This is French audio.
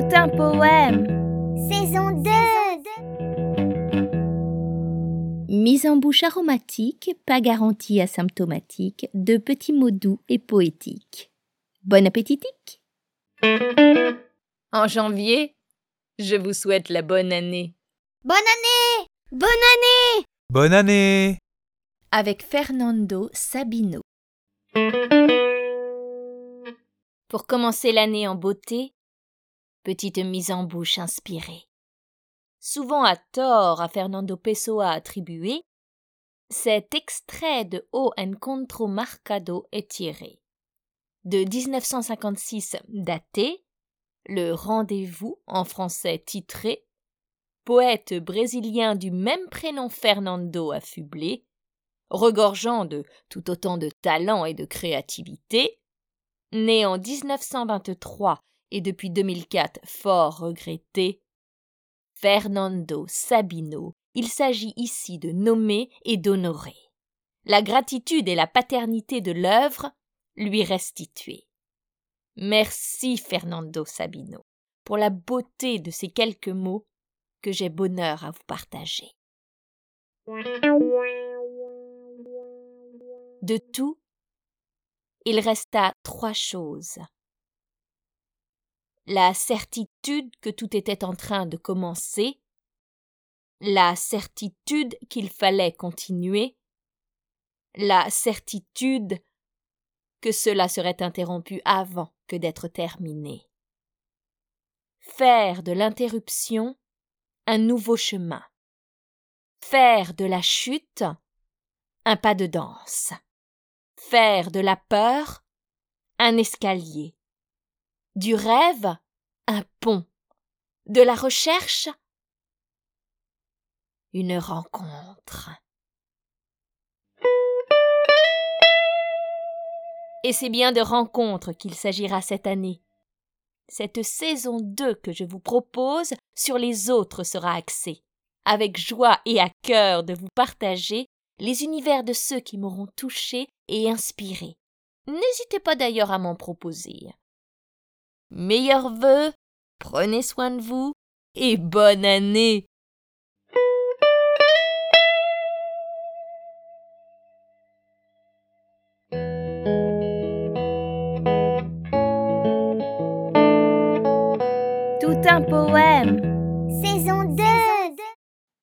un poème. Saison 2 Mise en bouche aromatique, pas garantie asymptomatique, de petits mots doux et poétiques. Bon appétitique En janvier, je vous souhaite la bonne année. Bonne année Bonne année Bonne année avec Fernando Sabino. Pour commencer l'année en beauté, petite mise en bouche inspirée. Souvent à tort à Fernando Pessoa attribué, cet extrait de O Encontro Marcado est tiré. De 1956 daté, le rendez-vous en français titré, poète brésilien du même prénom Fernando affublé, regorgeant de tout autant de talent et de créativité, né en 1923 et depuis 2004 fort regretté, Fernando Sabino, il s'agit ici de nommer et d'honorer. La gratitude et la paternité de l'œuvre lui restituer. Merci Fernando Sabino pour la beauté de ces quelques mots que j'ai bonheur à vous partager. De tout, il resta trois choses. La certitude que tout était en train de commencer, la certitude qu'il fallait continuer, la certitude que cela serait interrompu avant que d'être terminé. Faire de l'interruption un nouveau chemin. Faire de la chute un pas de danse faire de la peur un escalier, du rêve un pont, de la recherche une rencontre. Et c'est bien de rencontres qu'il s'agira cette année. Cette saison 2 que je vous propose sur les autres sera axée, avec joie et à cœur de vous partager les univers de ceux qui m'auront touché et inspiré. N'hésitez pas d'ailleurs à m'en proposer. Meilleurs vœux, prenez soin de vous et bonne année. Tout un poème.